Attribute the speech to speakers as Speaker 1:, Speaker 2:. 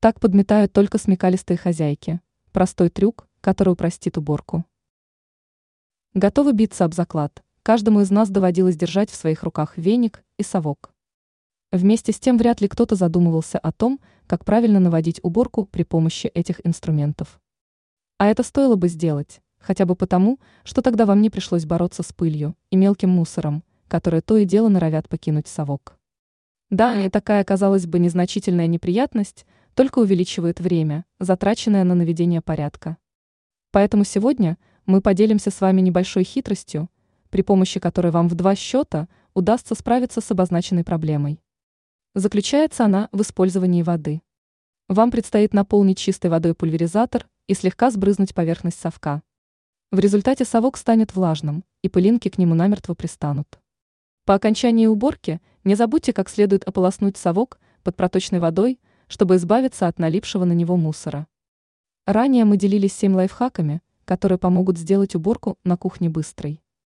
Speaker 1: Так подметают только смекалистые хозяйки. Простой трюк, который упростит уборку. Готовы биться об заклад. Каждому из нас доводилось держать в своих руках веник и совок. Вместе с тем вряд ли кто-то задумывался о том, как правильно наводить уборку при помощи этих инструментов. А это стоило бы сделать, хотя бы потому, что тогда вам не пришлось бороться с пылью и мелким мусором, которые то и дело норовят покинуть совок. Да, и такая, казалось бы, незначительная неприятность только увеличивает время, затраченное на наведение порядка. Поэтому сегодня мы поделимся с вами небольшой хитростью, при помощи которой вам в два счета удастся справиться с обозначенной проблемой. Заключается она в использовании воды. Вам предстоит наполнить чистой водой пульверизатор и слегка сбрызнуть поверхность совка. В результате совок станет влажным, и пылинки к нему намертво пристанут. По окончании уборки не забудьте как следует ополоснуть совок под проточной водой, чтобы избавиться от налипшего на него мусора. Ранее мы делились 7 лайфхаками, которые помогут сделать уборку на кухне быстрой.